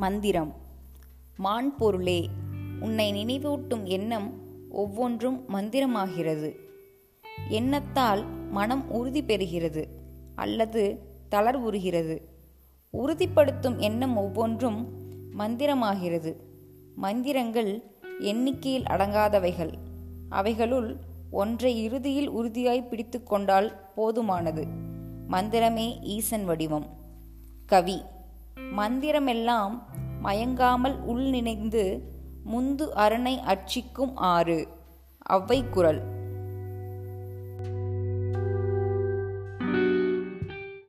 மந்திரம். மான் பொருளே உன்னை நினைவூட்டும் எண்ணம் ஒவ்வொன்றும் மந்திரமாகிறது. எண்ணத்தால் மனம் உறுதி பெறுகிறது அல்லது தளர்வுறுகிறது உறுதிப்படுத்தும் எண்ணம் ஒவ்வொன்றும் மந்திரமாகிறது. மந்திரங்கள் எண்ணிக்கையில் அடங்காதவைகள். அவைகளுள் ஒன்றை இறுதியில் உறுதியாய் பிடித்து கொண்டால் போதுமானது. மந்திரமே ஈசன் வடிவம். கவி மந்திரமெல்லாம் மயங்காமல் உள் நினைந்து முந்து அரணை அர்ச்சிக்கும் ஆறு. அவ்வை குரல்